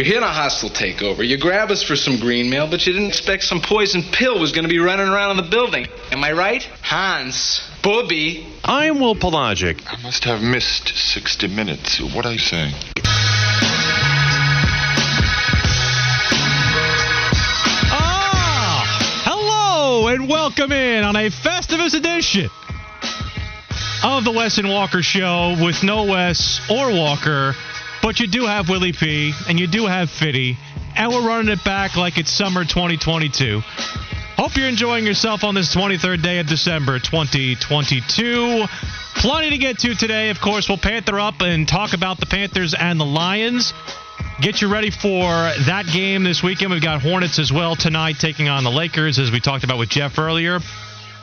You're here in a hostile takeover. You grab us for some green mail, but you didn't expect some poison pill was going to be running around in the building. Am I right? Hans, Bobby. I'm Will Pelagic. I must have missed 60 minutes. What are you saying? Ah, hello and welcome in on a Festivus edition of the Wes and Walker Show with no Wes or Walker, but you do have Willie P and you do have Fitty, and we're running it back like it's summer 2022. Hope you're enjoying yourself on this 23rd day of December 2022. Plenty to get to today. Of course, we'll Panther up and talk about the Panthers and the Lions. Get you ready for that game this weekend. We've got Hornets as well tonight taking on the Lakers, as we talked about with Jeff earlier.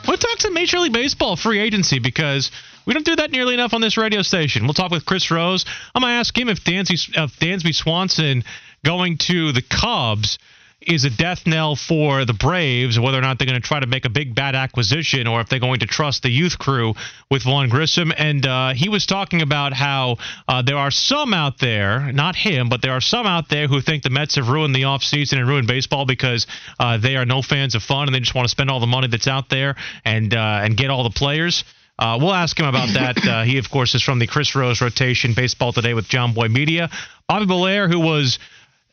We'll talk some Major League Baseball free agency because we don't do that nearly enough on this radio station. We'll talk with Chris Rose. I'm going to ask him if Dansby, if Dansby Swanson going to the Cubs is a death knell for the Braves, whether or not they're going to try to make a big bad acquisition or if they're going to trust the youth crew with Vaughn Grissom. And uh, he was talking about how uh, there are some out there, not him, but there are some out there who think the Mets have ruined the offseason and ruined baseball because uh, they are no fans of fun and they just want to spend all the money that's out there and uh, and get all the players. Uh, we'll ask him about that. Uh, he, of course, is from the Chris Rose rotation, Baseball Today with Jomboy Media. Bobby Belair, who was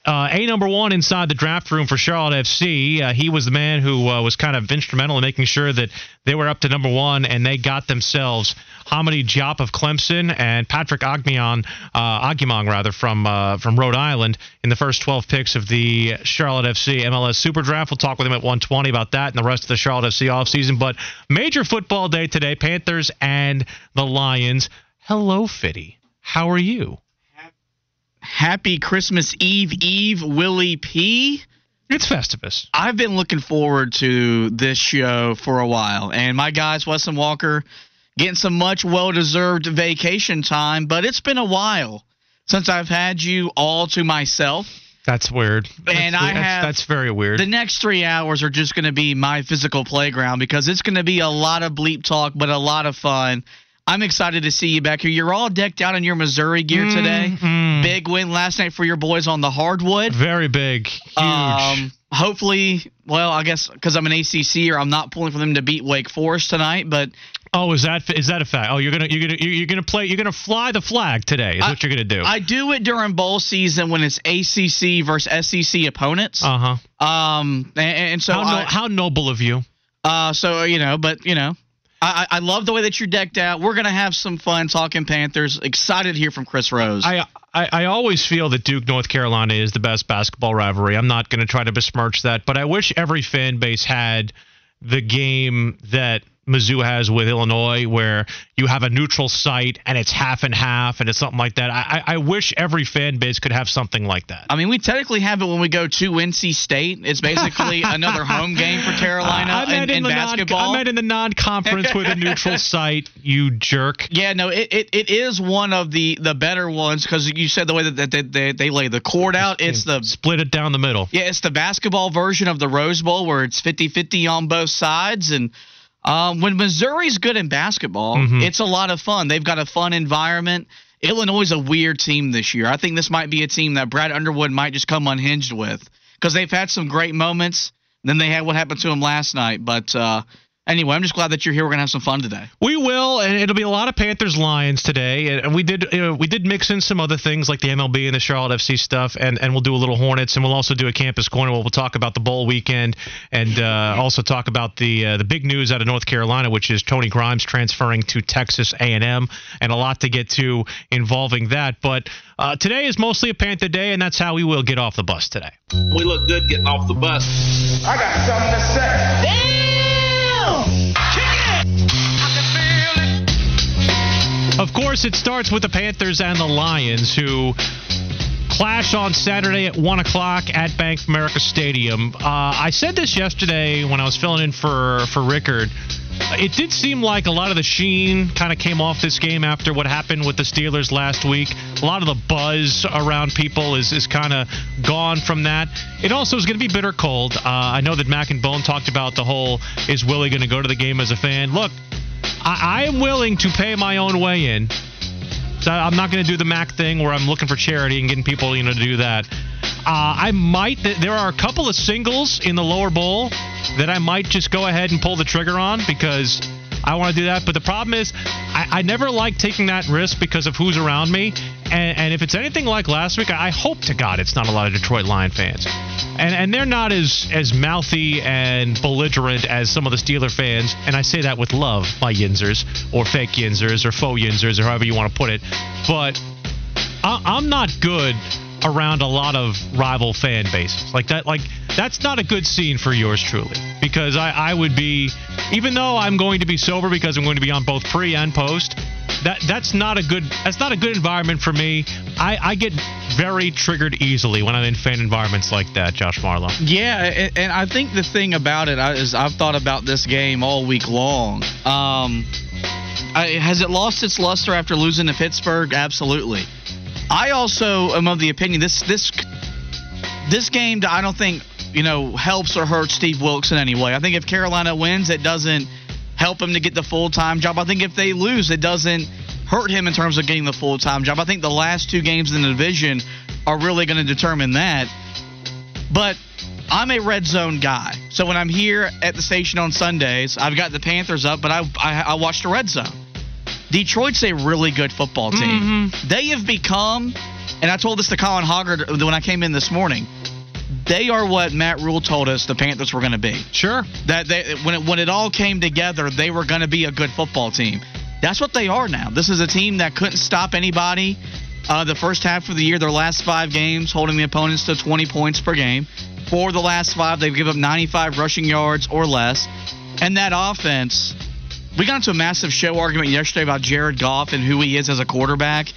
uh, a number one inside the draft room for Charlotte FC. Uh, he was the man who uh, was kind of instrumental in making sure that they were up to number one and they got themselves Hamady Diop of Clemson and Patrick Agmion, uh, Agyemang rather from uh, from Rhode Island in the first 12 picks of the Charlotte FC MLS Super Draft. We'll talk with him at 120 about that and the rest of the Charlotte FC offseason. But major football day today: Panthers and the Lions. Hello, Fitty. How are you? Happy Christmas Eve, Eve, Willie P. It's Festivus. I've been looking forward to this show for a while, and my guys, Weston Walker, getting some much well deserved vacation time, but it's been a while since I've had you all to myself. That's weird. And that's, I that's, have that's very weird. The next three hours are just going to be my physical playground because it's going to be a lot of bleep talk, but a lot of fun. I'm excited to see you back here. You're all decked out in your Missouri gear today. Mhm. Big win last night for your boys on the hardwood. Very big, huge. Um, hopefully, well, I guess because I'm an ACC or I'm not pulling for them to beat Wake Forest tonight. But oh, is that is that a fact? Oh, you're gonna you're gonna you're gonna play you're gonna fly the flag today. Is I- what you're gonna do. I do it during bowl season when it's ACC versus SEC opponents. uh huh. um, and, and so How no, I, how noble of you. uh, so you know, but you know. I, I love the way that you're decked out. We're gonna have some fun talking Panthers. Excited to hear from Chris Rose. I, I I always feel that Duke North Carolina is the best basketball rivalry. I'm not going to try to besmirch that, but I wish every fan base had the game that Mizzou has with Illinois, where you have a neutral site and it's half and half and it's something like that. I I, wish every fan base could have something like that. I mean, we technically have it when we go to NC State. It's basically another home game for Carolina meant in, in the basketball. Non, I meant in the non-conference with a neutral site. You jerk. Yeah, no, it, it, it is one of the, the better ones because you said the way that they, they, they lay the court out. It's the split it down the middle. yeah, it's the basketball version of the Rose Bowl where it's 50-50 on both sides. And um, when Missouri's good in basketball, Mhm. it's a lot of fun. They've got a fun environment. Illinois is a weird team this year. I think this might be a team that Brad Underwood might just come unhinged with because they've had some great moments. Then they had what happened to them last night. But uh, anyway, I'm just glad that you're here. We're gonna have some fun today. We will, and it'll be a lot of Panthers Lions today. And we did uh, we did mix in some other things like the MLB and the Charlotte FC stuff, and, and we'll do a little Hornets, and we'll also do a campus corner where we'll talk about the bowl weekend, and uh, also talk about the uh, the big news out of North Carolina, which is Tony Grimes transferring to Texas A&M, and a lot to get to involving that. But uh, today is mostly a Panther day, and that's how we will get off the bus today. We look good getting off the bus. I got something to say. Of course, it starts with the Panthers and the Lions, who clash on Saturday at 1 o'clock at Bank of America Stadium. Uh, I said this yesterday when I was filling in for, for Rickard. It did seem like a lot of the sheen kind of came off this game after what happened with the Steelers last week. A lot of the buzz around people is, is kind of gone from that. It also is going to be bitter cold. Uh, I know that Mac and Bone talked about the whole is Willie going to go to the game as a fan? Look, I, I am willing to pay my own way in. So I'm not going to do the Mac thing where I'm looking for charity and getting people, you know, to do that. Uh, I might. There are a couple of singles in the lower bowl that I might just go ahead and pull the trigger on because I want to do that. But the problem is, I, I never like taking that risk because of who's around me. And, and if it's anything like last week, I hope to God it's not a lot of Detroit Lion fans. And, and they're not as, as mouthy and belligerent as some of the Steeler fans. And I say that with love, my Yinzers, or fake Yinzers, or faux Yinzers, or however you want to put it. But I, I'm not good around a lot of rival fan bases like that like that's not a good scene for yours truly because I, I would be even though i'm going to be sober because i'm going to be on both pre and post that that's not a good that's not a good environment for me i, I get very triggered easily when i'm in fan environments like that josh marlowe Yeah, and, and I think the thing about it is I've thought about this game all week long. Um, I, has it lost its luster after losing to Pittsburgh? Absolutely. I also am of the opinion this this this game I don't think you know helps or hurts Steve Wilks in any way. I think if Carolina wins, it doesn't help him to get the full time job. I think if they lose, it doesn't hurt him in terms of getting the full time job. I think the last two games in the division are really going to determine that. But I'm a red zone guy, so when I'm here at the station on Sundays, I've got the Panthers up, but I I, I watch the red zone. Detroit's a really good football team. They have become, and I told this to Colin Hoggard when I came in this morning. They are what Matt Rhule told us the Panthers were going to be. sure That they, when it, when it all came together, they were going to be a good football team. That's what they are now. This is a team that couldn't stop anybody. Uh, the first half of the year, their last five games, holding the opponents to 20 points per game. For the last five, they've given up 95 rushing yards or less. And that offense, we got into a massive show argument yesterday about Jared Goff and who he is as a quarterback.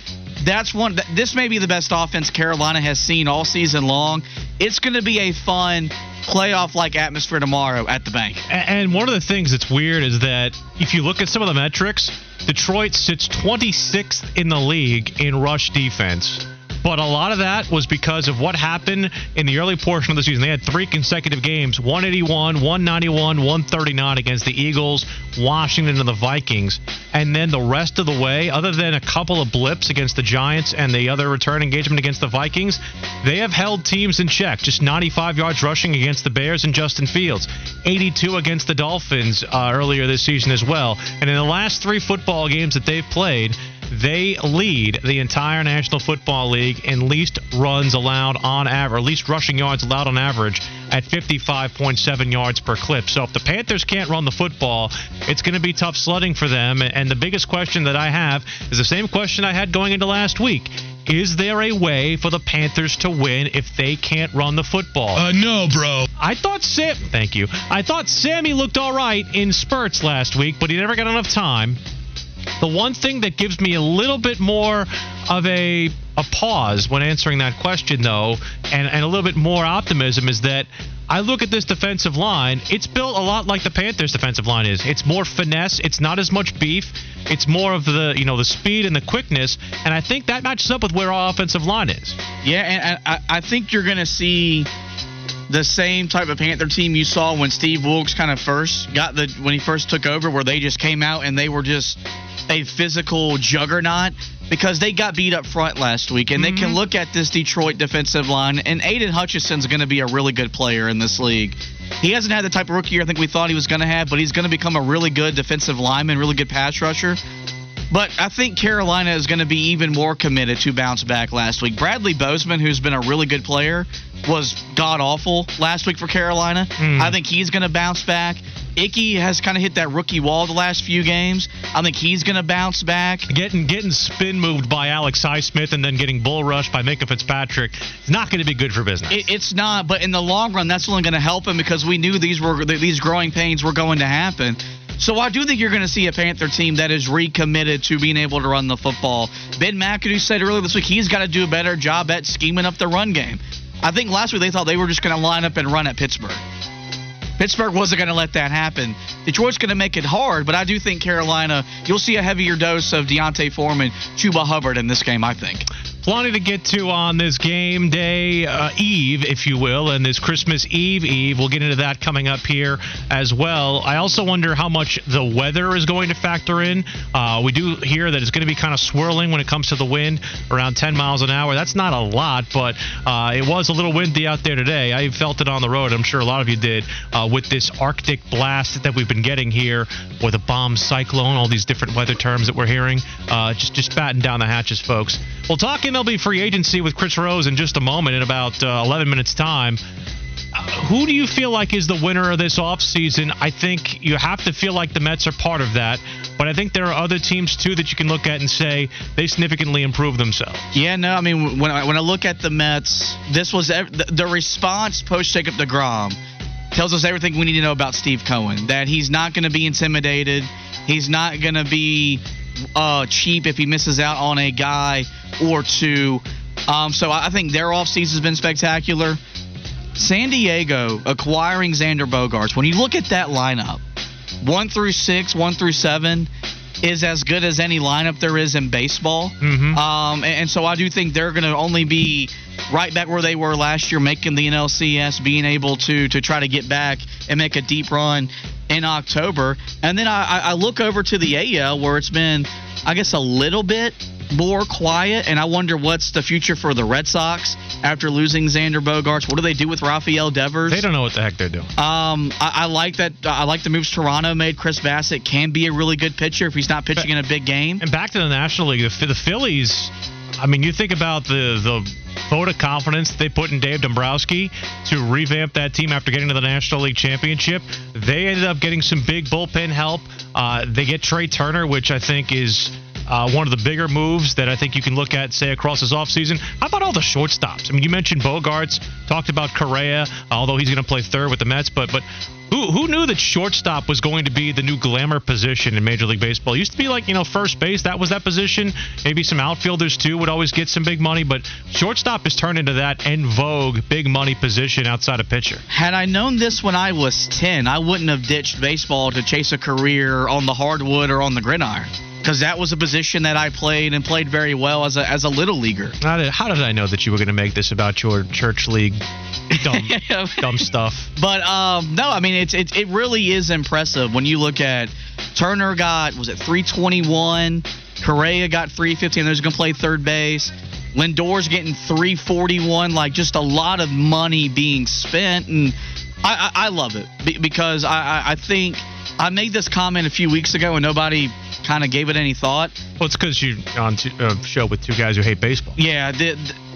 That's one. This may be the best offense Carolina has seen all season long. It's going to be a fun playoff-like atmosphere tomorrow at the bank. And one of the things that's weird is that if you look at some of the metrics, Detroit sits 26th in the league in rush defense. But a lot of that was because of what happened in the early portion of the season. They had three consecutive games 181, 191, 139 against the Eagles, Washington, and the Vikings. And then the rest of the way, other than a couple of blips against the Giants and the other return engagement against the Vikings, they have held teams in check. Just 95 yards rushing against the Bears and Justin Fields, 82 against the Dolphins uh, earlier this season as well. And in the last three football games that they've played, they lead the entire National Football League in least runs allowed on average, least rushing yards allowed on average at 55.7 yards per clip. So if the Panthers can't run the football, it's going to be tough sledding for them. And the biggest question that I have is the same question I had going into last week. Is there a way for the Panthers to win if they can't run the football? Uh, no, bro. I thought Sam. Thank you. I thought Sammy looked all right in spurts last week, but he never got enough time. The one thing that gives me a little bit more of a a pause when answering that question, though, and, and a little bit more optimism is that I look at this defensive line. It's built a lot like the Panthers' defensive line is. It's more finesse. It's not as much beef. It's more of the you know the speed and the quickness, and I think that matches up with where our offensive line is. Yeah, and I, I think you're going to see the same type of Panther team you saw when Steve Wilks kind of first got the when he first took over, where they just came out and they were just a physical juggernaut because they got beat up front last week, and they can mhm. look at this Detroit defensive line. And Aidan Hutchinson's going to be a really good player in this league. He hasn't had the type of rookie year I think we thought he was going to have, but he's going to become a really good defensive lineman, really good pass rusher. But I think Carolina is going to be even more committed to bounce back last week. Bradley Bozeman, who's been a really good player, was god awful last week for Carolina. Hmm. I think he's going to bounce back. Ickey has kind of hit that rookie wall the last few games. I think he's going to bounce back. Getting getting spin moved by Alex Highsmith and then getting bull rushed by Minkah Fitzpatrick is not going to be good for business. It, it's not, but in the long run, that's only going to help him because we knew these were these growing pains were going to happen. So I do think you're going to see a Panther team that is recommitted to being able to run the football. Ben McAdoo said earlier this week he's got to do a better job at scheming up the run game. I think last week they thought they were just going to line up and run at Pittsburgh. Pittsburgh wasn't going to let that happen. Detroit's going to make it hard, but I do think Carolina, you'll see a heavier dose of D'Onta Foreman, Chuba Hubbard in this game, I think. Plenty to get to on this game day uh, eve, if you will, and this Christmas Eve Eve. We'll get into that coming up here as well. I also wonder how much the weather is going to factor in. Uh, we do hear that it's going to be kind of swirling when it comes to the wind, around 10 miles an hour. That's not a lot, but uh, it was a little windy out there today. I felt it on the road. I'm sure a lot of you did uh, with this Arctic blast that we've been getting here, or the bomb cyclone, all these different weather terms that we're hearing. Uh, just just batten down the hatches, folks. We'll talk MLB free agency with Chris Rose in just a moment in about uh, 11 minutes time. Who do you feel like is the winner of this offseason? I think you have to feel like the Mets are part of that, but I think there are other teams too that you can look at and say they significantly improved themselves. Yeah, no, I mean when I, when I look at the Mets, this was the, the response post Jacob deGrom tells us everything we need to know about Steve Cohen. That he's not going to be intimidated. He's not going to be uh, cheap if he misses out on a guy or two. Um, so I think their offseason has been spectacular. San Diego acquiring Xander Bogaerts. When you look at that lineup, one through six, one through seven, is as good as any lineup there is in baseball. Mm-hmm. Um, and, and so I do think they're going to only be right back where they were last year, making the NLCS, being able to to try to get back and make a deep run in October. And then I, I look over to the AL where it's been, I guess, a little bit more quiet, and I wonder what's the future for the Red Sox after losing Xander Bogaerts. What do they do with Rafael Devers? They don't know what the heck they're doing. Um, I, I like that. I like the moves Toronto made. Chris Bassitt can be a really good pitcher if he's not pitching in a big game. And back to the National League, the, the Phillies. I mean, you think about the the vote of confidence they put in Dave Dombrowski to revamp that team after getting to the National League Championship. They ended up getting some big bullpen help. Uh, they get Trea Turner, which I think is uh, one of the bigger moves that I think you can look at, say, across this offseason. How about all the shortstops? I mean, you mentioned Bogaerts, talked about Correa, although he's going to play third with the Mets, but but who, who knew that shortstop was going to be the new glamour position in Major League Baseball? It used to be like, you know, first base, that was that position. Maybe some outfielders, too, would always get some big money, but shortstop has turned into that en vogue big money position outside of pitcher. Had I known this when I was 10, I wouldn't have ditched baseball to chase a career on the hardwood or on the gridiron. Because that was a position that I played and played very well as a, as a little leaguer. How did, how did I know that you were going to make this about your church league dumb, dumb stuff? But um, no, I mean it's it, it really is impressive when you look at Turner got was it 321, Correa got 315. There's going to play third base. Lindor's getting 341. Like just a lot of money being spent, and I, I, I love it because I, I, I think I made this comment a few weeks ago and nobody kind of gave it any thought. Well, it's because you're on a uh, show with two guys who hate baseball. Yeah, the,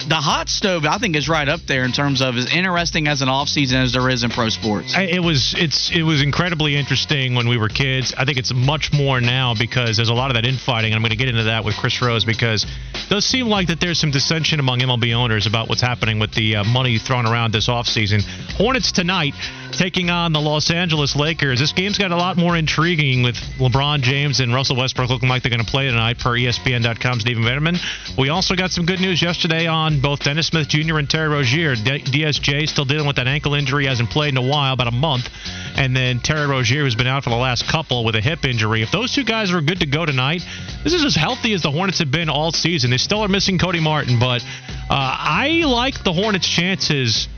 the hot stove I think is right up there in terms of as interesting as an off season as there is in pro sports. I, it was it's it was incredibly interesting when we were kids. I think it's much more now because there's a lot of that infighting. And I'm going to get into that with Chris Rose because it does seem like that there's some dissension among MLB owners about what's happening with the uh, money thrown around this offseason. Hornets tonight taking on the Los Angeles Lakers. This game's got a lot more intriguing with LeBron James and Russell Westbrook looking like they're going to play tonight per ESPN.com's Stephen Vetterman. We also got some good news yesterday on both Dennis Smith Jr. and Terry Rozier. D- DSJ still dealing with that ankle injury, hasn't played in a while, about a month. And then Terry Rozier, who's been out for the last couple with a hip injury. If those two guys are good to go tonight, this is as healthy as the Hornets have been all season. They still are missing Cody Martin, but uh, I like the Hornets' chances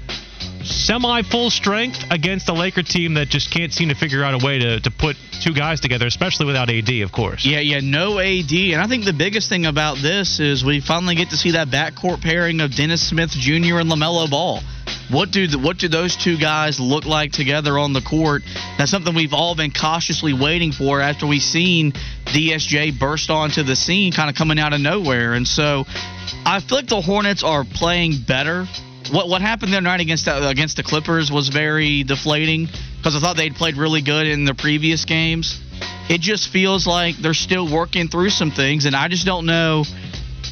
semi full strength against a Laker team that just can't seem to figure out a way to, to put two guys together, especially without AD, of course. Yeah, yeah, no AD. And I think the biggest thing about this is we finally get to see that backcourt pairing of Dennis Smith Jr. and LaMelo Ball. What do the, what do those two guys look like together on the court? That's something we've all been cautiously waiting for after we've seen DSJ burst onto the scene, kind of coming out of nowhere. And so I feel like the Hornets are playing better what what happened the other night against uh, against the Clippers was very deflating because I thought they'd played really good in the previous games. It just feels like they're still working through some things, and I just don't know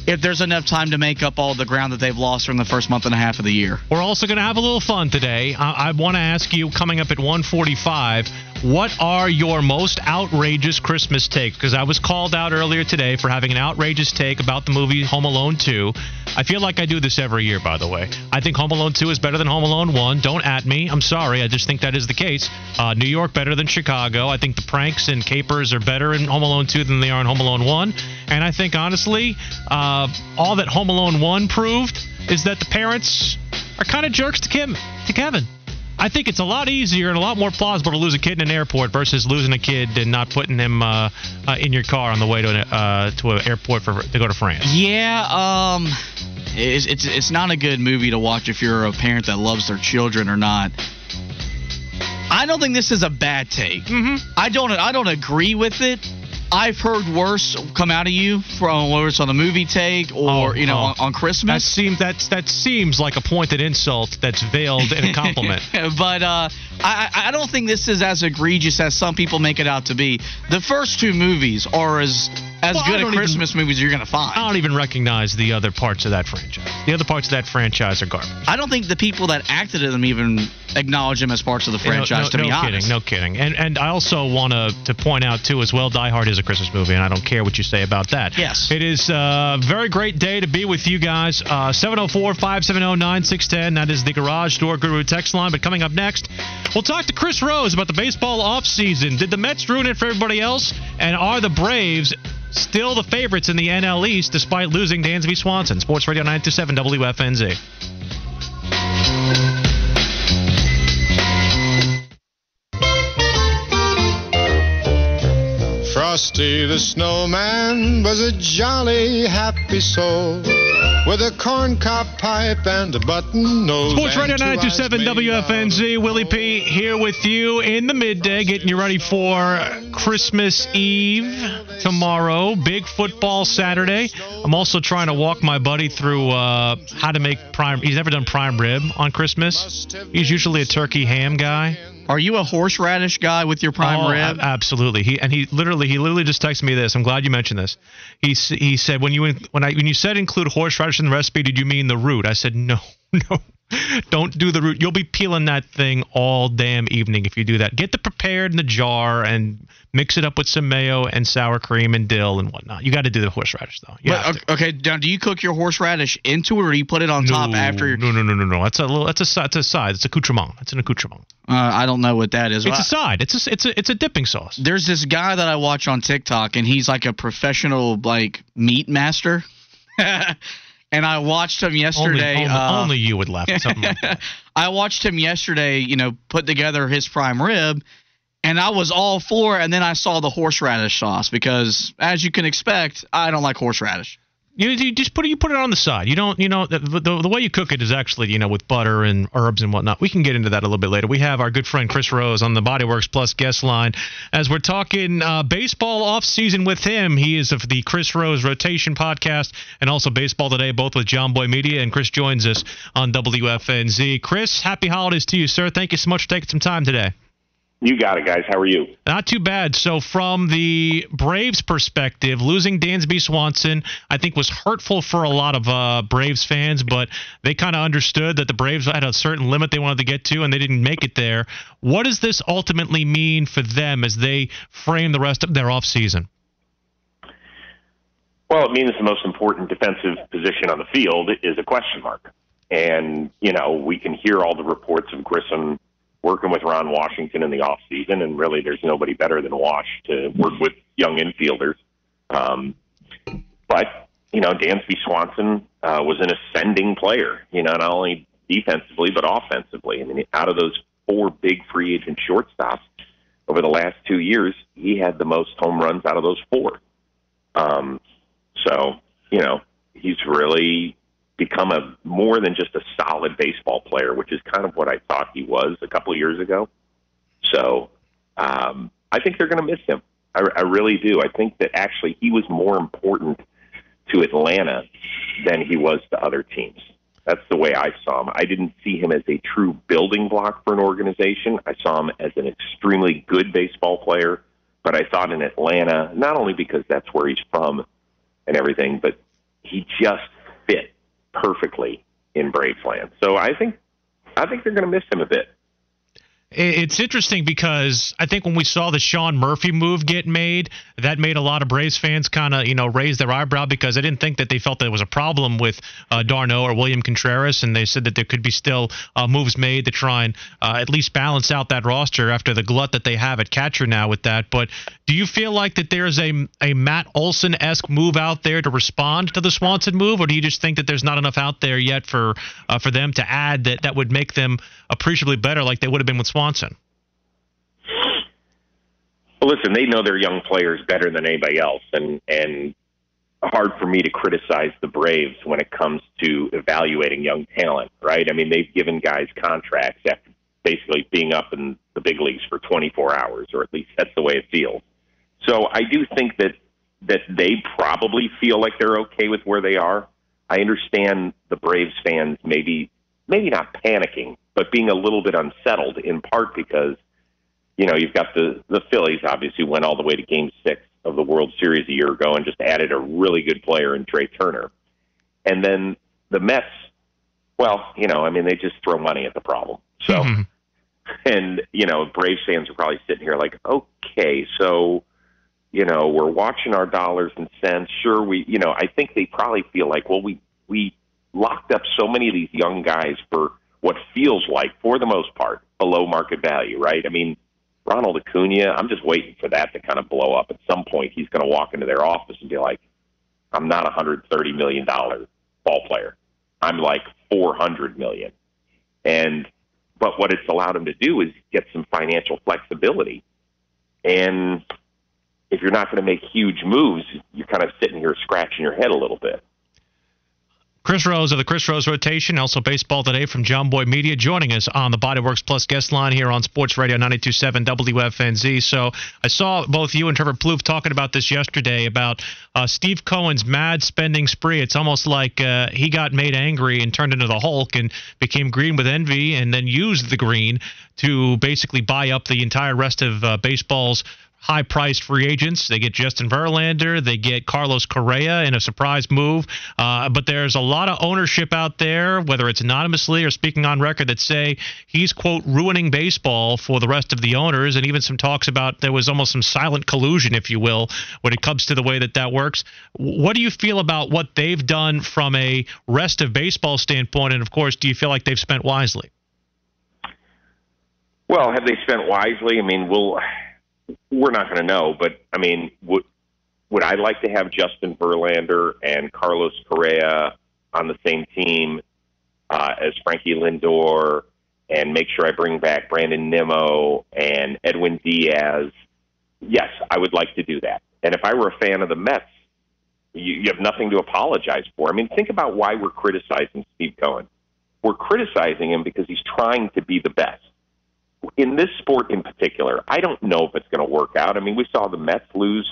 if there's enough time to make up all the ground that they've lost from the first month and a half of the year. We're also going to have a little fun today. I, I want to ask you, coming up at 145, what are your most outrageous Christmas takes? Because I was called out earlier today for having an outrageous take about the movie Home Alone 2. I feel like I do this every year, by the way. I think Home Alone 2 is better than Home Alone 1. Don't at me. I'm sorry. I just think that is the case. Uh, New York better than Chicago. I think the pranks and capers are better in Home Alone 2 than they are in Home Alone 1. And I think, honestly, uh, uh, all that Home Alone 1 proved is that the parents are kind of jerks to Kim to Kevin. I think it's a lot easier and a lot more plausible to lose a kid in an airport versus losing a kid and not putting him uh, uh, in your car on the way to an, uh, to an airport for to go to France. Yeah, um, it's, it's it's not a good movie to watch if you're a parent that loves their children or not. I don't think this is a bad take. Mm-hmm. I don't I don't agree with it. I've heard worse come out of you from whether it's on the movie take or Oh, you know oh. on, on That Christmas. seems that's that seems like a pointed insult that's veiled in a compliment. but uh, I I don't think this is as egregious as some people make it out to be. The first two movies are as as Well, good a even- Christmas movies as you're gonna find. I don't even recognize the other parts of that franchise. The other parts of that franchise are garbage. I don't think the people that acted in them even acknowledge them as parts of the franchise. no, to no be kidding, honest, no kidding. No kidding. And and I also want to to point out too as well, Die Hard is a Christmas movie, and I don't care what you say about that. Yes. it is a very great day to be with you guys. Uh, 704-570-9610. That is the Garage Door Guru text line. But coming up next, we'll talk to Chris Rose about the baseball offseason. Did the Mets ruin it for everybody else? And are the Braves still the favorites in the NL East despite losing Dansby Swanson? Sports Radio 927 WFNZ. Frosty the snowman was a jolly, happy soul with a corncob pipe and a button nose. Sports Radio 927 made out of WFNZ. Willie P here with you in the midday, getting you ready for Christmas Eve tomorrow. Big football Saturday. I'm also trying to walk my buddy through uh, how to make prime. He's never done prime rib on Christmas. He's usually a turkey ham guy. Are you a horseradish guy with your prime Oh, rib? absolutely. He and he literally he literally just texted me this. I'm glad you mentioned this. He he said when you when I when you said include horseradish in the recipe, did you mean the root? I said no, no. Don't do the root. You'll be peeling that thing all damn evening if you do that. Get the prepared in the jar and mix it up with some mayo and sour cream and dill and whatnot. You got to do the horseradish though. You have But, to. okay, now do you cook your horseradish into it, or do you put it on top after? you're- no, no, no, no, no. That's a little. That's a. It's a side. It's accoutrement. It's an accoutrement. Uh, I don't know what that is. It's a side. It's a. It's a. It's a dipping sauce. there's this guy that I watch on TikTok, and he's like a professional like meat master. and I watched him yesterday. only, uh, only you would laugh at something like that. I watched him yesterday, you know, put together his prime rib, and I was all for it. And then I saw the horseradish sauce because, as you can expect, I don't like horseradish. You, you just put it. You put it on the side. You don't. You know the, the the way you cook it is actually you know with butter and herbs and whatnot. We can get into that a little bit later. We have our good friend Chris Rose on the Bodyworks Plus guest line as we're talking uh, baseball off season with him. He is of the Chris Rose Rotation podcast and also Baseball Today, both with Jomboy Media. And Chris joins us on WFNZ. Chris, happy holidays to you, sir. Thank you so much for taking some time today. You got it, guys. How are you? Not too bad. So, from the Braves' perspective, losing Dansby Swanson, I think, was hurtful for a lot of uh, Braves fans, but they kind of understood that the Braves had a certain limit they wanted to get to, and they didn't make it there. What does this ultimately mean for them as they frame the rest of their offseason? Well, it means the most important defensive position on the field is a question mark. And, you know, we can hear all the reports of Grissom working with Ron Washington in the off season, and really there's nobody better than Wash to work with young infielders. Um, but, you know, Dansby Swanson uh, was an ascending player, you know, not only defensively but offensively. I mean, out of those four big free agent shortstops over the last two years, he had the most home runs out of those four. Um, so, you know, he's really become a more than just a solid baseball player, which is kind of what I thought he was a couple of years ago. So, um, I think they're going to miss him. I, I really do. I think that actually he was more important to Atlanta than he was to other teams. That's the way I saw him. I didn't see him as a true building block for an organization. I saw him as an extremely good baseball player. But I thought in Atlanta, not only because that's where he's from and everything, but he just fit perfectly in Braves land. So I think I think they're going to miss him a bit. It's interesting because I think when we saw the Sean Murphy move get made, that made a lot of Braves fans kind of you know raise their eyebrow because they didn't think that they felt there was a problem with uh, d'Arnaud or William Contreras, and they said that there could be still uh, moves made to try and uh, at least balance out that roster after the glut that they have at catcher now with that. But do you feel like that there's a a Matt Olson esque move out there to respond to the Swanson move, or do you just think that there's not enough out there yet for uh, for them to add that that would make them appreciably better, like they would have been with Swanson? Swanson? Well, listen, they know their young players better than anybody else, and and hard for me to criticize the Braves when it comes to evaluating young talent, right? I mean, they've given guys contracts after basically being up in the big leagues for 24 hours, or at least that's the way it feels. So I do think that that they probably feel like they're okay with where they are. I understand the Braves fans maybe maybe not panicking, but being a little bit unsettled in part because you know you've got the the Phillies obviously went all the way to Game Six of the World Series a year ago and just added a really good player in Trea Turner, and then the Mets. Well, you know, I mean, they just throw money at the problem. So, mm-hmm. and you know, Braves fans are probably sitting here like, okay, so you know, we're watching our dollars and cents. Sure, we, you know, I think they probably feel like, well, we we locked up so many of these young guys for what feels like, for the most part, below market value, right? I mean, Ronald Acuna, I'm just waiting for that to kind of blow up. At some point, he's going to walk into their office and be like, I'm not a $130 million ball player. I'm like 400 million. And, but what it's allowed him to do is get some financial flexibility. And if you're not going to make huge moves, you're kind of sitting here scratching your head a little bit. Chris Rose of the Chris Rose Rotation, also baseball today from Jomboy Media, joining us on the Bodyworks Plus guest line here on Sports Radio 92.7 WFNZ. So I saw both you and Trevor Plouffe talking about this yesterday about uh, Steve Cohen's mad spending spree. It's almost like uh, he got made angry and turned into the Hulk and became green with envy and then used the green to basically buy up the entire rest of uh, baseball's high priced free agents. They get Justin Verlander, they get Carlos Correa in a surprise move. Uh, but there's a lot of ownership out there, whether it's anonymously or speaking on record, that say he's, quote, ruining baseball for the rest of the owners. And even some talks about there was almost some silent collusion, if you will, when it comes to the way that that works. What do you feel about what they've done from a rest of baseball standpoint? And of course, do you feel like they've spent wisely? Well, have they spent wisely? I mean, we'll we're not going to know. But I mean, would would I like to have Justin Verlander and Carlos Correa on the same team uh, as Frankie Lindor, and make sure I bring back Brandon Nimmo and Edwin Diaz? Yes, I would like to do that. And if I were a fan of the Mets, you, you have nothing to apologize for. I mean, think about why we're criticizing Steve Cohen. We're criticizing him because he's trying to be the best in this sport in particular, I don't know if it's going to work out. I mean, we saw the Mets lose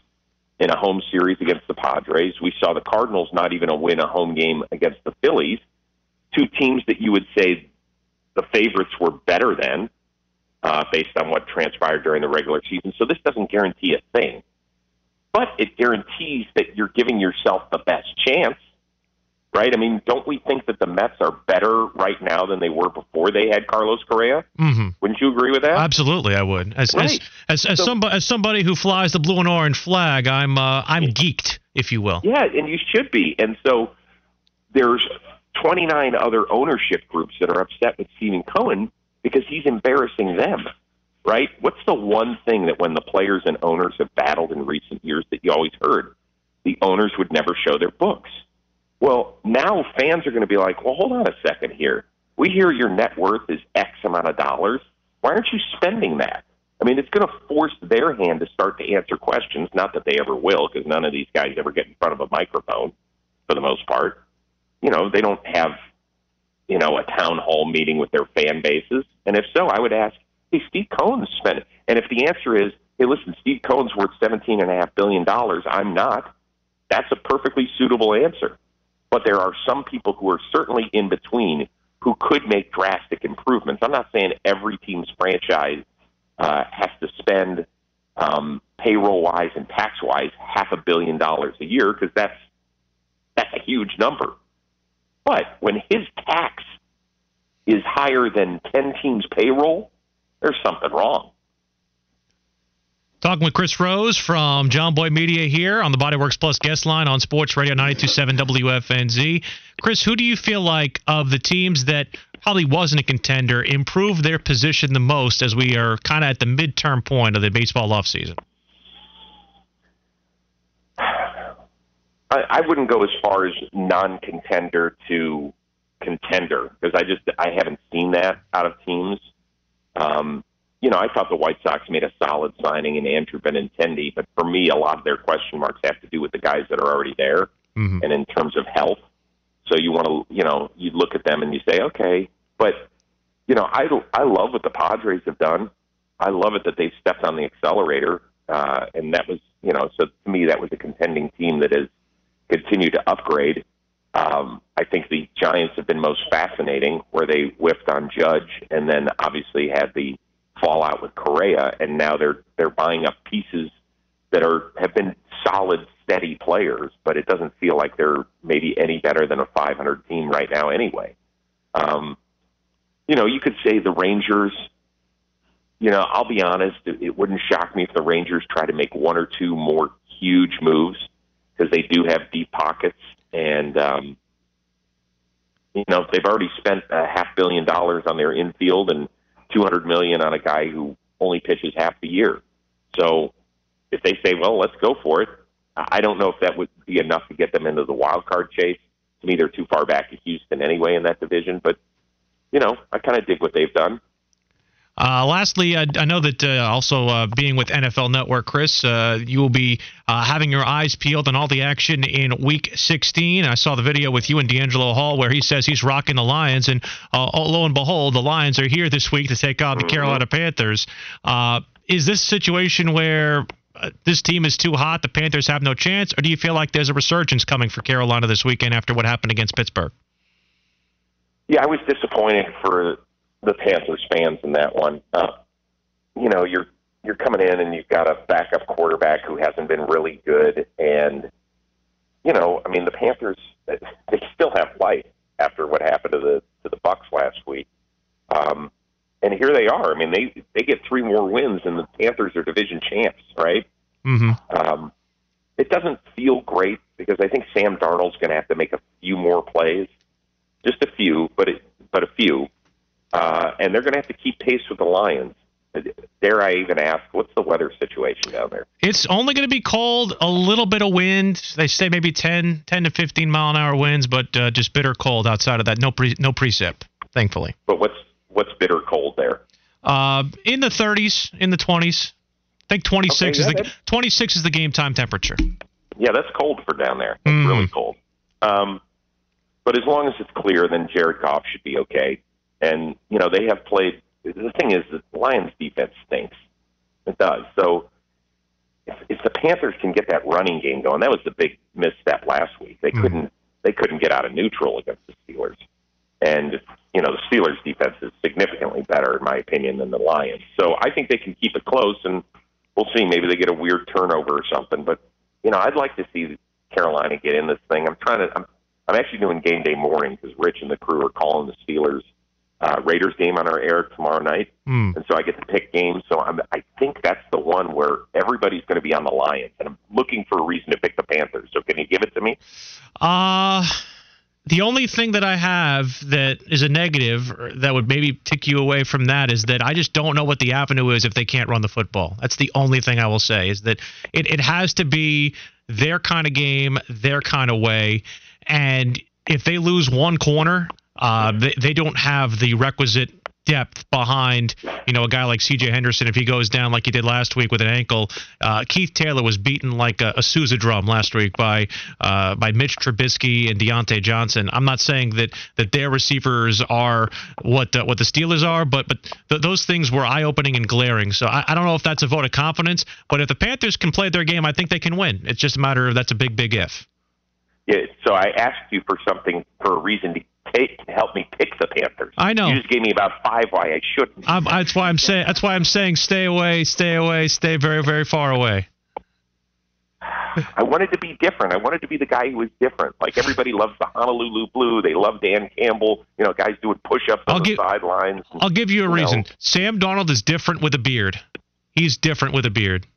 in a home series against the Padres. We saw the Cardinals not even win a home game against the Phillies, two teams that you would say the favorites were better than uh, based on what transpired during the regular season. So this doesn't guarantee a thing, but it guarantees that you're giving yourself the best chance right? I mean, don't we think that the Mets are better right now than they were before they had Carlos Correa? Mm-hmm. Wouldn't you agree with that? Absolutely, I would. As right. as as, as, so, somebody, as somebody who flies the blue and orange flag, I'm uh, I'm geeked, if you will. Yeah, and you should be. And so there's 29 other ownership groups that are upset with Stephen Cohen because he's embarrassing them. Right? What's the one thing that when the players and owners have battled in recent years that you always heard? The owners would never show their books well, now fans are going to be like, well, hold on a second here. We hear your net worth is X amount of dollars. Why aren't you spending that? I mean, it's going to force their hand to start to answer questions. Not that they ever will, because none of these guys ever get in front of a microphone for the most part. You know, they don't have, you know, a town hall meeting with their fan bases. And if so, I would ask, hey, Steve Cohen's spending. And if the answer is, hey, listen, Steve Cohen's worth $17.5 billion, I'm not, that's a perfectly suitable answer but there are some people who are certainly in between who could make drastic improvements. I'm not saying every team's franchise uh, has to spend um, payroll wise and tax wise half a billion dollars a year because that's that's a huge number. But when his tax is higher than ten teams' payroll, there's something wrong. Talking with Chris Rose from Jomboy Media here on the Bodyworks Plus guest line on Sports Radio 927 WFNZ. Chris, who do you feel like of the teams that probably wasn't a contender improved their position the most as we are kind of at the midterm point of the baseball offseason? I, I wouldn't go as far as non-contender to contender because I just I haven't seen that out of teams. Um, you know, I thought the White Sox made a solid signing in Andrew Benintendi, but for me, a lot of their question marks have to do with the guys that are already there, mm-hmm. and in terms of health. So you want to, you know, you look at them and you say, okay, but you know, I I love what the Padres have done. I love it that they've stepped on the accelerator, uh, and that was, you know, so to me, that was a contending team that has continued to upgrade. Um, I think the Giants have been most fascinating, where they whiffed on Judge, and then obviously had the fallout with Correa, and now they're they're buying up pieces that are have been solid, steady players, but it doesn't feel like they're maybe any better than a 500 team right now anyway. Um, you know, you could say the Rangers. You know, I'll be honest; it, it wouldn't shock me if the Rangers try to make one or two more huge moves because they do have deep pockets, and um, you know they've already spent a half billion dollars on their infield and 200 million on a guy who only pitches half the year. So if they say, well, let's go for it, I don't know if that would be enough to get them into the wild card chase. To me, they're too far back at Houston anyway in that division. But you know, I kind of dig what they've done. Uh, lastly, I, I know that uh, also uh, being with NFL Network, Chris, uh, you will be uh, having your eyes peeled on all the action in Week 16. I saw the video with you and DeAngelo Hall where he says he's rocking the Lions, and uh, oh, lo and behold, the Lions are here this week to take on the Mm-hmm. Carolina Panthers. is this a situation where this team is too hot, the Panthers have no chance, or do you feel like there's a resurgence coming for Carolina this weekend after what happened against Pittsburgh? Yeah, I was disappointed for the Panthers fans in that one. Uh, you know, you're you're coming in and you've got a backup quarterback who hasn't been really good, and you know, I mean, the Panthers they still have life after what happened to the to the Bucs last week. Um, and here they are. I mean, they they get three more wins, and the Panthers are division champs, right? Mm-hmm. Um, it doesn't feel great because I think Sam Darnold's going to have to make a few more plays, just a few, but it, but a few, uh, and they're going to have to keep pace with the Lions. Dare I even ask, what's the weather situation down there? It's only going to be cold, a little bit of wind. They say maybe 10, 10 to 15 mile an hour winds, but uh, just bitter cold outside of that. No pre, no precip, thankfully. But what's what's bitter cold there? Uh, in the 30s, in the 20s. I think 26 Okay, is the 26 is the game time temperature. Yeah, that's cold for down there. That's Mm. really cold. Um, but as long as it's clear, then Jared Goff should be okay. And you know they have played. The thing is, the Lions' defense stinks. It does. So if, if the Panthers can get that running game going, that was the big misstep last week. They Mhm. couldn't. They couldn't get out of neutral against the Steelers. And you know the Steelers' defense is significantly better, in my opinion, than the Lions. So I think they can keep it close, and we'll see. Maybe they get a weird turnover or something. But you know, I'd like to see Carolina get in this thing. I'm trying to. I'm, I'm actually doing game day morning because Rich and the crew are calling the Steelers uh, Raiders game on our air tomorrow night, Hmm. and so I get to pick games. So I'm, I think that's the one where everybody's going to be on the Lions, and I'm looking for a reason to pick the Panthers. So can you give it to me? Uh, the only thing that I have that is a negative that would maybe tick you away from that is that I just don't know what the avenue is if they can't run the football. That's the only thing I will say is that it, it has to be their kind of game, their kind of way. And if they lose one corner, uh, they, they don't have the requisite depth behind, you know, a guy like C.J. Henderson. If he goes down like he did last week with an ankle, uh, Keith Taylor was beaten like a, a Sousa drum last week by uh, by Mitch Trubisky and Diontae Johnson. I'm not saying that that their receivers are what what the Steelers are, but but th- those things were eye opening and glaring. So I, I don't know if that's a vote of confidence, but if the Panthers can play their game, I think they can win. It's just a matter of that's a big big if. Yeah, so I asked you for something for a reason to take help me pick the Panthers. I know. You just gave me about five why I shouldn't. I'm, that's why I'm saying. That's why I'm saying stay away, stay away, stay very, very far away. I wanted to be different. I wanted to be the guy who was different. Like everybody loves the Honolulu Blue. They love Dan Campbell. You know, guys doing push-ups on I'll the give- sidelines. I'll give you a You reason. know. Sam Darnold is different with a beard. He's different with a beard.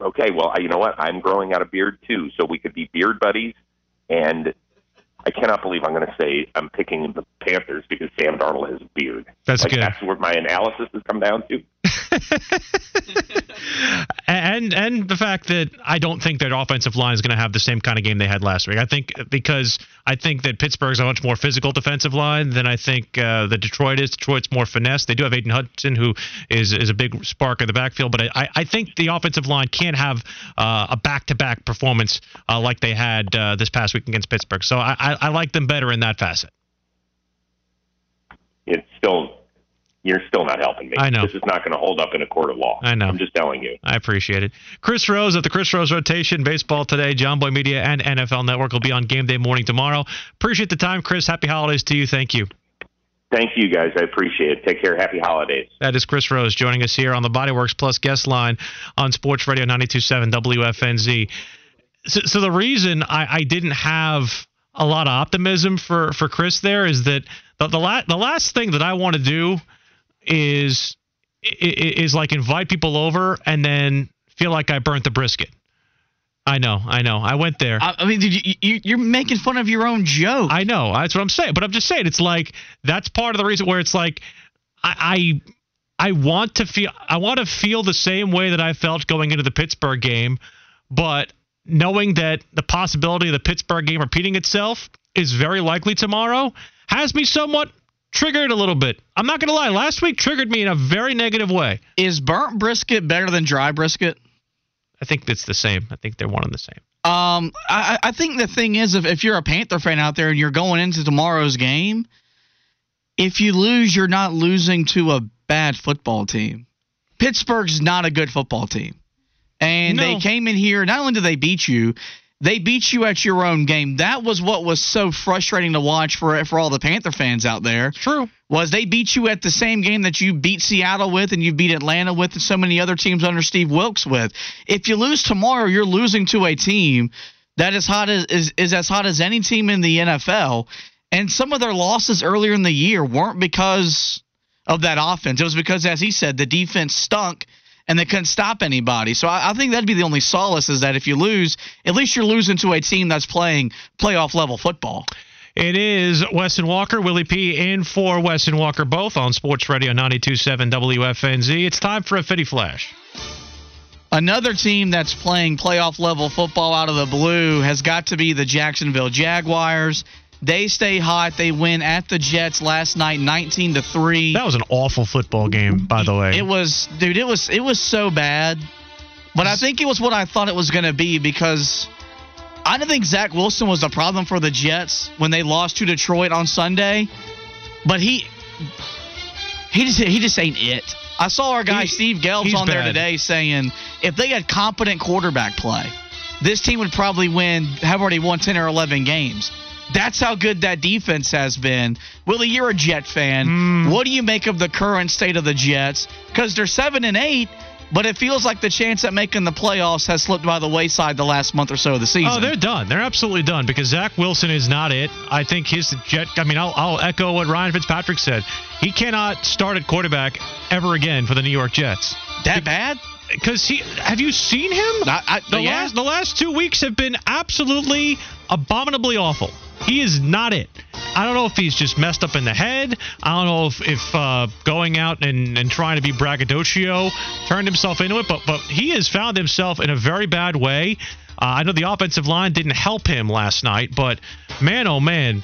Okay, well, you know what? I'm growing out a beard too, so we could be beard buddies. And I cannot believe I'm going to say I'm picking the Panthers because Sam Darnold has a beard. That's like, good. That's what my analysis has come down to. and and the fact that I don't think that offensive line is going to have the same kind of game they had last week. I think because I think that Pittsburgh's a much more physical defensive line than I think uh, the Detroit is. Detroit's more finesse. They do have Aidan Hudson, who is is a big spark in the backfield, but I, I think the offensive line can't have uh, a back to back performance uh, like they had uh, this past week against Pittsburgh. So I, I, I like them better in that facet. It's still, you're still not helping me. I know. This is not going to hold up in a court of law. I know. I'm just telling you. I appreciate it. Chris Rose of the Chris Rose Rotation, Baseball Today, Jomboy Media, and NFL Network will be on game day morning tomorrow. Appreciate the time, Chris. Happy holidays to you. Thank you. Thank you, guys. I appreciate it. Take care. Happy holidays. That is Chris Rose joining us here on the Bodyworks Plus guest line on Sports Radio 927 WFNZ. So, so the reason I, I didn't have a lot of optimism for, for Chris there is that the the, la- the last thing that I want to do is is like invite people over and then feel like I burnt the brisket. I know, I know. I went there. I, mean, dude, you, you, you're making fun of your own joke. I know. That's what I'm saying. But I'm just saying it's like that's part of the reason where it's like I I, I want to feel I want to feel the same way that I felt going into the Pittsburgh game, but knowing that the possibility of the Pittsburgh game repeating itself is very likely tomorrow has me somewhat triggered a little bit. I'm not going to lie. Last week triggered me in a very negative way. Is burnt brisket better than dry brisket? I think it's the same. I think they're one and the same. Um, I, I think the thing is, if, if you're a Panther fan out there and you're going into tomorrow's game, if you lose, you're not losing to a bad football team. Pittsburgh's not a good football team. And No. they came in here, not only did they beat you, they beat you at your own game. That was what was so frustrating to watch for for all the Panther fans out there. True. Was they beat you at the same game that you beat Seattle with and you beat Atlanta with and so many other teams under Steve Wilks with. If you lose tomorrow, you're losing to a team that is hot as is, is as hot as any team in the NFL. And some of their losses earlier in the year weren't because of that offense. It was because, as he said, the defense stunk and they couldn't stop anybody. So I, I think that'd be the only solace is that if you lose, at least you're losing to a team that's playing playoff level football. It is Wes and Walker, Willie P. in for Wes and Walker, both on Sports Radio 927 WFNZ. It's time for a Fitty Flash. Another team that's playing playoff level football out of the blue has got to be the Jacksonville Jaguars. They stay hot. They win at the Jets last night, 19 to three. That was an awful football game, by the way. It was, dude. It was, it was so bad. But I think it was what I thought it was going to be because I didn't think Zach Wilson was the problem for the Jets when they lost to Detroit on Sunday. But he, he just, he just ain't it. I saw our guy He- Steve Gelbs on there today saying if they had competent quarterback play, this team would probably win. Have already won 10 or 11 games. That's how good that defense has been. Willie, you're a Jet fan. Hmm. What do you make of the current state of the Jets? Because they're seven and eight, but it feels like the chance at making the playoffs has slipped by the wayside the last month or so of the season. Oh, they're done. They're absolutely done because Zach Wilson is not it. I think his jet. I mean, I'll, I'll echo what Ryan Fitzpatrick said. He cannot start at quarterback ever again for the New York Jets. that bad? Because he, have you seen him? I- I- the yeah. last the last two weeks have been absolutely abominably awful. He is not it. I don't know if he's just messed up in the head. I don't know if, if uh, going out and, and trying to be braggadocio turned himself into it, but but he has found himself in a very bad way. Uh, I know the offensive line didn't help him last night, but man, oh man,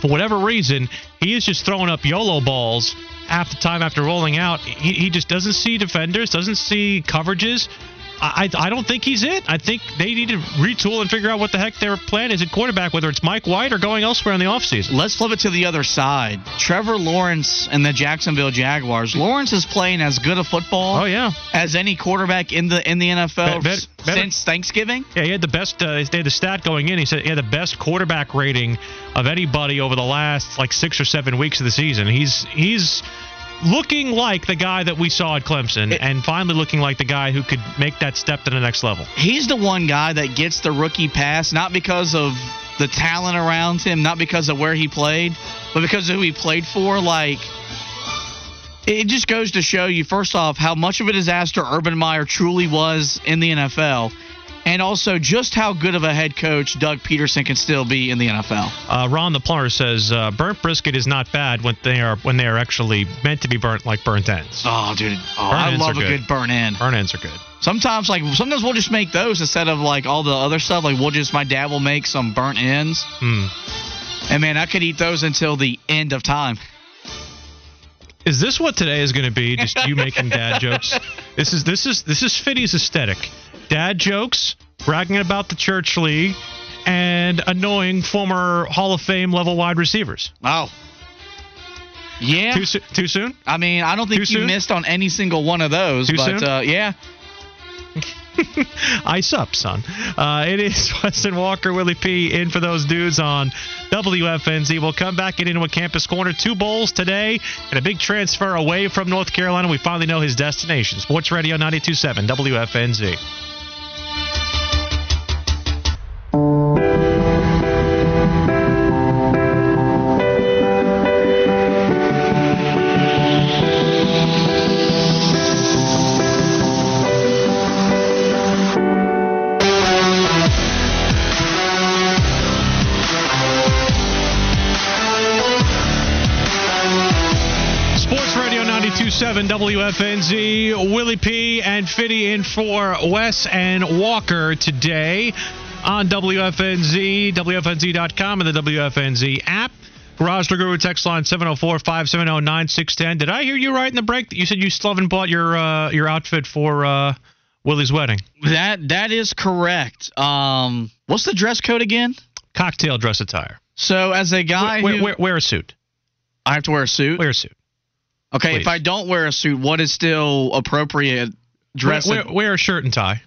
for whatever reason, he is just throwing up YOLO balls half the time after rolling out. He, he just doesn't see defenders, doesn't see coverages. I, I don't think he's it. I think they need to retool and figure out what the heck their plan is at quarterback, whether it's Mike White or going elsewhere in the offseason. Let's flip it to the other side. Trevor Lawrence and the Jacksonville Jaguars. Lawrence is playing as good a football Oh yeah, as any quarterback in the in the NFL Bet- bet- better- since Thanksgiving. yeah. He had the best. Uh, they had the stat going in. He said he had the best quarterback rating of anybody over the last like six or seven weeks of the season. He's he's looking like the guy that we saw at Clemson, and finally looking like the guy who could make that step to the next level. He's the one guy that gets the rookie pass, not because of the talent around him, not because of where he played, but because of who he played for. Like, it just goes to show you, first off, how much of a disaster Urban Meyer truly was in the NFL, and also just how good of a head coach Doug Pederson can still be in the NFL. Uh, Ron the plumber says uh, burnt brisket is not bad when they are when they are actually meant to be burnt like burnt ends. Oh, dude, oh, Burnt I love a good. good burn in. Burnt ends are good. Sometimes, like sometimes we'll just make those instead of like all the other stuff. Like we'll just my dad will make some burnt ends, Hmm. and man, I could eat those until the end of time. Is this what today is going to be? Just you making dad jokes? This is this is this is Fitty's aesthetic. Dad jokes, bragging about the church league, and annoying former Hall of Fame level wide receivers. Wow. yeah. Too, soo- too soon? I mean, I don't think Too you soon? missed on any single one of those, Too but soon? Uh, yeah. Ice up, son. Uh, it is Wes and Walker, Willie P. in for those dudes on WFNZ. We'll come back get into a campus corner. Two bowls today and a big transfer away from North Carolina. We finally know his destination. Sports Radio 927 WFNZ. Seven WFNZ. Willie P. and Fitty in for Wes and Walker today on WFNZ, WFNZ.com, and the WFNZ app. Garage the Guru text line 704-570-9610. Did I hear you right in the break that you said you still haven't bought your uh, your outfit for uh, Willie's wedding? That that is correct. Um, what's the dress code again? Cocktail dress attire. So as a guy, wear, who, wear, wear, wear a suit. I have to wear a suit. Wear a suit okay, please. if I don't wear a suit, what is still appropriate dress? Wear, wear, wear a shirt and tie.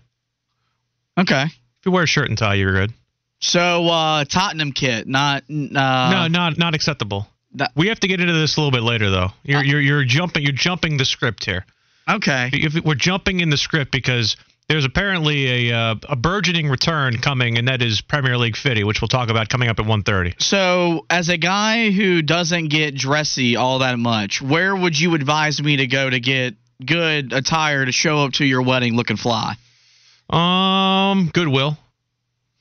okay. If you wear a shirt and tie, you're good. So uh, Tottenham kit, not uh, no, not not acceptable. that- We have to get into this a little bit later, though. You're you're, you're jumping you're jumping the script here. Okay. If we're jumping in the script because there's apparently a uh, a burgeoning return coming, and that is Premier League Fitty, which we'll talk about coming up at 1:30. So, as a guy who doesn't get dressy all that much, where would you advise me to go to get good attire to show up to your wedding looking fly? Um, Goodwill.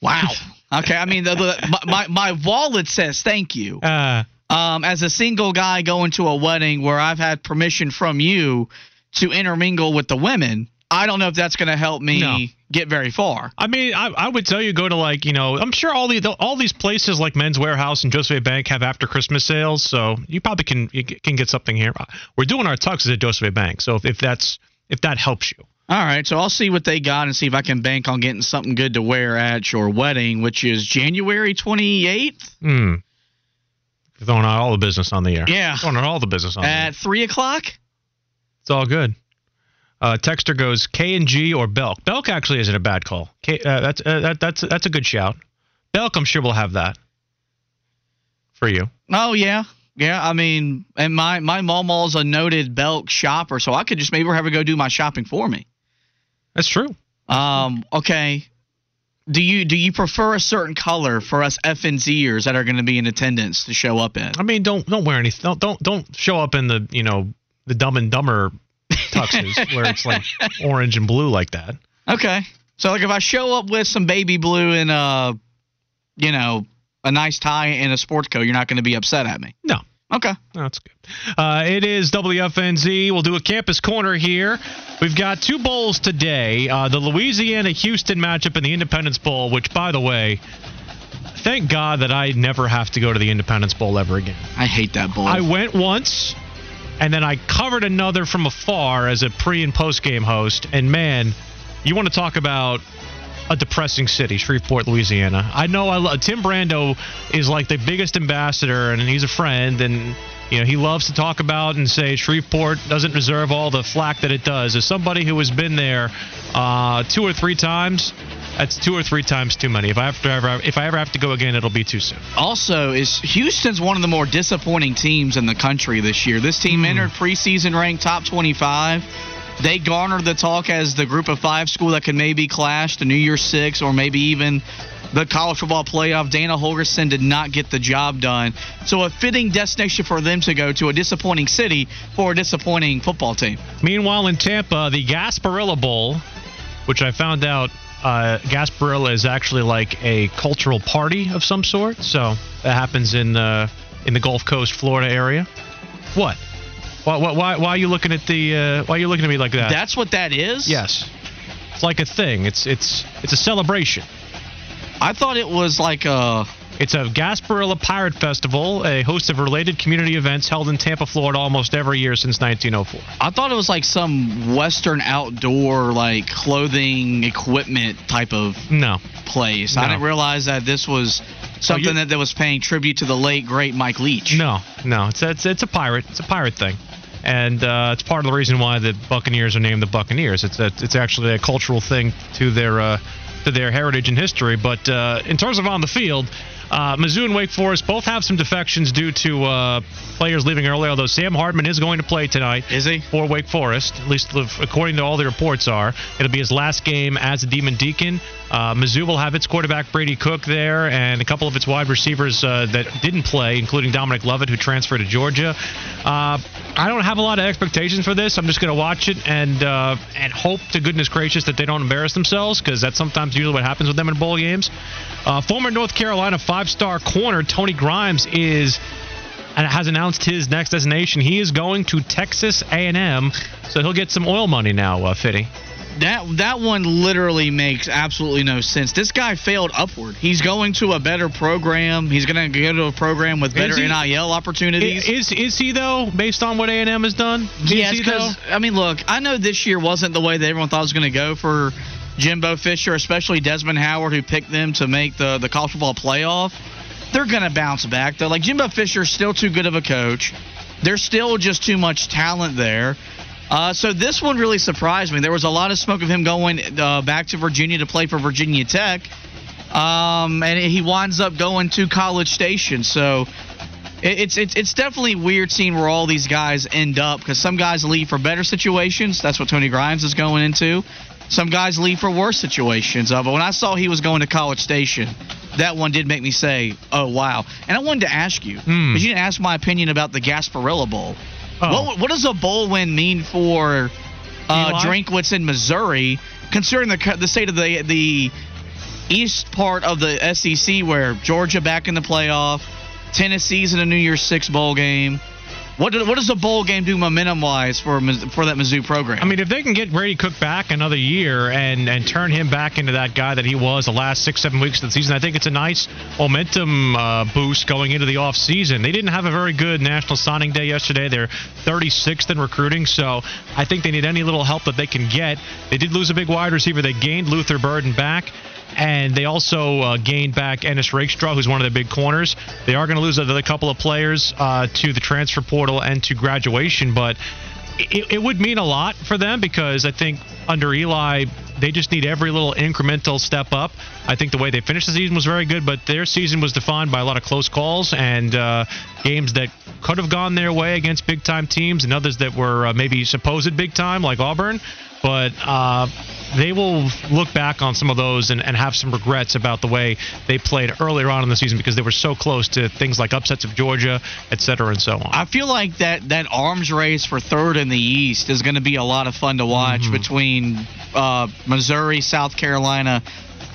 Wow. Okay, I mean, the, the, my, my my wallet says thank you. Uh, Um, as a single guy going to a wedding where I've had permission from you to intermingle with the women, I don't know if that's going to help me No. get very far. I mean, I, I would tell you go to like you know I'm sure all the all these places like Men's Wearhouse and Joseph Bank have after Christmas sales, so you probably can you can get something here. We're doing our tuxes at Joseph Bank, so if, if that's if that helps you. All right, so I'll see what they got and see if I can bank on getting something good to wear at your wedding, which is January 28th Hmm. Throwing out all the business on the air. Yeah. Throwing out all the business on the air. at 3 o'clock. It's all good. Uh, Texter goes K and G or Belk. Belk actually isn't a bad call. K, uh, that's uh, that, that's that's a good shout. Belk, I'm sure we'll have that for you. Oh yeah, yeah. I mean, and my my mama's a noted Belk shopper, so I could just maybe have her go do my shopping for me. That's true. Um, okay. Do you do you prefer a certain color for us FNZers that are going to be in attendance to show up in? I mean, don't don't wear anything. Don't don't don't show up in the you know the Dumb and Dumber tuxes where it's like orange and blue like that. Okay. So like if I show up with some baby blue and uh, you know, a nice tie and a sports coat, you're not going to be upset at me. No, Okay. That's good. Uh, it is WFNZ. We'll do a campus corner here. We've got two bowls today. Uh, the Louisiana Houston matchup and the Independence Bowl, which, by the way, thank God that I never have to go to the Independence Bowl ever again. I hate that bowl. I went once, and then I covered another from afar as a pre and post game host. And man, you want to talk about a depressing city, Shreveport, Louisiana. I know I lo- Tim Brando is like the biggest ambassador, and he's a friend, and you know he loves to talk about and say Shreveport doesn't deserve all the flack that it does. As somebody who has been there uh, two or three times, That's two or three times too many. If I ever, if I ever have to go again, it'll be too soon. Also, is Houston's one of the more disappointing teams in the country this year. This team hmm. entered preseason ranked top 25. They garnered the talk as the group of five school that could maybe clash the New Year's Six or maybe even the college football playoff. Dana Holgorsen did not get the job done. So a fitting destination for them to go to a disappointing city for a disappointing football team. Meanwhile, in Tampa, the Gasparilla Bowl, which I found out uh, Gasparilla is actually like a cultural party of some sort. So that happens in uh, in the Gulf Coast, Florida area. What? Why, why, why, why are you looking at the? Uh, why are you looking at me like that? That's what that is? yes. It's like a thing. It's it's it's a celebration. I thought it was like a. It's a Gasparilla Pirate Festival, a host of related community events held in Tampa, Florida, almost every year since 1904. I thought it was like some Western outdoor like clothing equipment type of No, place. No. I didn't realize that this was something you- that, that was paying tribute to the late great Mike Leach. No, no, it's it's it's a pirate. It's a pirate thing, and uh, it's part of the reason why the Buccaneers are named the Buccaneers. It's a, it's actually a cultural thing to their uh, to their heritage and history. But uh, in terms of on the field. Uh, Mizzou and Wake Forest both have some defections due to uh, players leaving early, although Sam Hartman is going to play tonight. Is he? For Wake Forest, at least according to all the reports are. It'll be his last game as a Demon Deacon. Uh, Mizzou will have its quarterback Brady Cook there, and a couple of its wide receivers uh, that didn't play, including Dominic Lovett, who transferred to Georgia. Uh, I don't have a lot of expectations for this. I'm just going to watch it and uh, and hope to goodness gracious that they don't embarrass themselves, because that's sometimes usually what happens with them in bowl games. Uh, former North Carolina five-star corner Tony Grimes is and has announced his next destination. He is going to Texas A&M, so he'll get some oil money now, uh, Fitty. That that one literally makes absolutely no sense. This guy failed upward. He's going to a better program. He's going to go to a program with better he- NIL opportunities. Is is he though, based on what A&M has done? Is Yes, because I mean, look, I know this year wasn't the way that everyone thought it was going to go for Jimbo Fisher, especially Desmond Howard, who picked them to make the the college football playoff. They're going to bounce back though. Like Jimbo Fisher's still too good of a coach. There's still just too much talent there. Uh, so this one really surprised me. There was a lot of smoke of him going uh, back to Virginia to play for Virginia Tech, um, and he winds up going to College Station. So it's it's it's definitely weird seeing where all these guys end up because some guys leave for better situations. That's what Tony Grimes is going into. Some guys leave for worse situations. Uh, but when I saw he was going to College Station, that one did make me say, "Oh wow!" And I wanted to ask you because Hmm. you didn't ask my opinion about the Gasparilla Bowl. Oh. What what does a bowl win mean for uh? Drinkwitz in Missouri, considering the the state of the the east part of the SEC where Georgia back in the playoff, Tennessee's in a New Year's Six bowl game. What do, what does a bowl game do momentum wise for for that Mizzou program? I mean, if they can get Brady Cook back another year and and turn him back into that guy that he was the last six seven weeks of the season, I think it's a nice momentum uh, boost going into the off season. They didn't have a very good national signing day yesterday. They're 36th in recruiting, so I think they need any little help that they can get. They did lose a big wide receiver. They gained Luther Burden back. And they also uh, gained back Ennis Rakestraw, who's one of their big corners. They are going to lose another couple of players uh, to the transfer portal and to graduation, but it, it would mean a lot for them because I think under Eli, they just need every little incremental step up. I think the way they finished the season was very good, but their season was defined by a lot of close calls and uh, games that could have gone their way against big time teams and others that were uh, maybe supposed big time, like Auburn. But uh, they will look back on some of those and, and have some regrets about the way they played earlier on in the season because they were so close to things like upsets of Georgia, et cetera, and so on. I feel like that that arms race for third in the East is going to be a lot of fun to watch Mm-hmm. between uh, Missouri, South Carolina,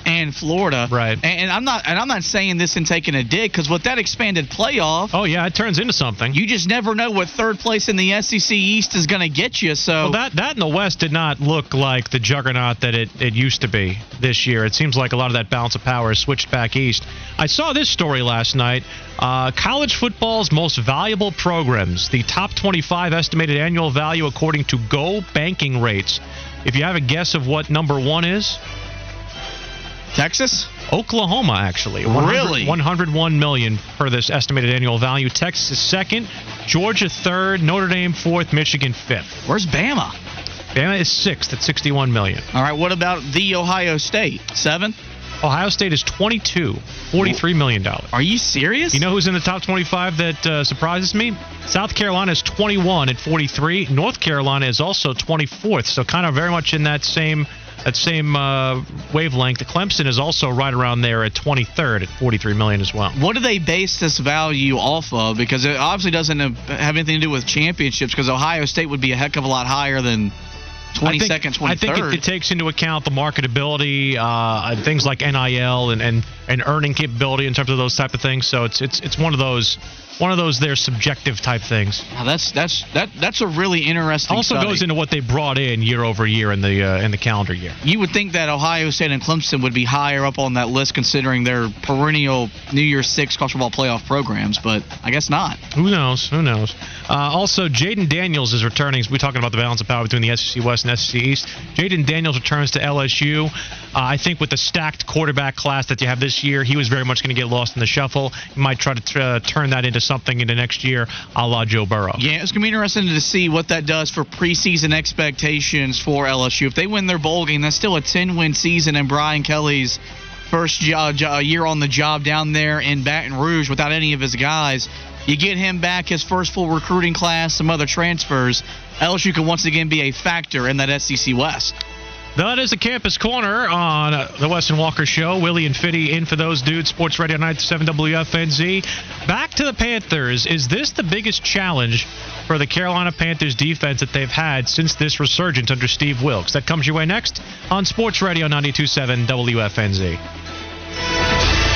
and Florida. Right. And, and I'm not and I'm not saying this and taking a dig because with that expanded playoff, oh, yeah, it turns into something. you just never know what third place in the SEC East is going to get you. So Well, that that in the West did not look like the juggernaut that it, it used to be this year. It seems like a lot of that balance of power is switched back east. I saw this story last night. Uh, college football's most valuable programs, the top 25 estimated annual value according to Go Banking Rates. If you have a guess of what number one is, Texas. Oklahoma actually. 100 Really? 101 million for this estimated annual value. Texas is second, Georgia third, Notre Dame fourth, Michigan fifth. Where's Bama? Bama is sixth at 61 million. All right, what about the Ohio State? Seventh? Ohio State is 22, 43 million dollars. Are you serious? You know who's in the top 25 that uh, surprises me? South Carolina is 21 at 43. North Carolina is also 24th, so kind of very much in that same that same uh, wavelength. Clemson is also right around there at 23rd at 43 million as well. What do they base this value off of? Because it obviously doesn't have anything to do with championships. Because Ohio State would be a heck of a lot higher than 22nd, 23rd. I think it, it, takes into account the marketability, uh, things like NIL and, and, and earning capability in terms of those type of things. So it's it's it's one of those one of those their subjective type things. That's that's that that's a really interesting. Also study. goes into what they brought in year over year in the uh, in the calendar year. You would think that Ohio State and Clemson would be higher up on that list considering their perennial New Year's Six college football playoff programs, but I guess not. Who knows? Who knows? Uh, also, Jayden Daniels is returning. We're talking about the balance of power between the SEC West and SEC East. Jayden Daniels returns to LSU. Uh, I think with the stacked quarterback class that you have this year, he was very much going to get lost in the shuffle. He might try to uh, turn that into something into next year, a la Joe Burrow. Yeah, it's going to be interesting to see what that does for preseason expectations for LSU. If they win their bowl game, that's still a 10 win season, and Brian Kelly's first jo- uh, year on the job down there in Baton Rouge without any of his guys. You get him back, his first full recruiting class, some other transfers. LSU could once again be a factor in that SEC West. That is the Campus Corner on the Wes and Walker Show. Willie and Fitty in for those dudes. Sports Radio 97 WFNZ. Back to the Panthers. Is this the biggest challenge for the Carolina Panthers defense that they've had since this resurgence under Steve Wilks? That comes your way next on Sports Radio 927 WFNZ.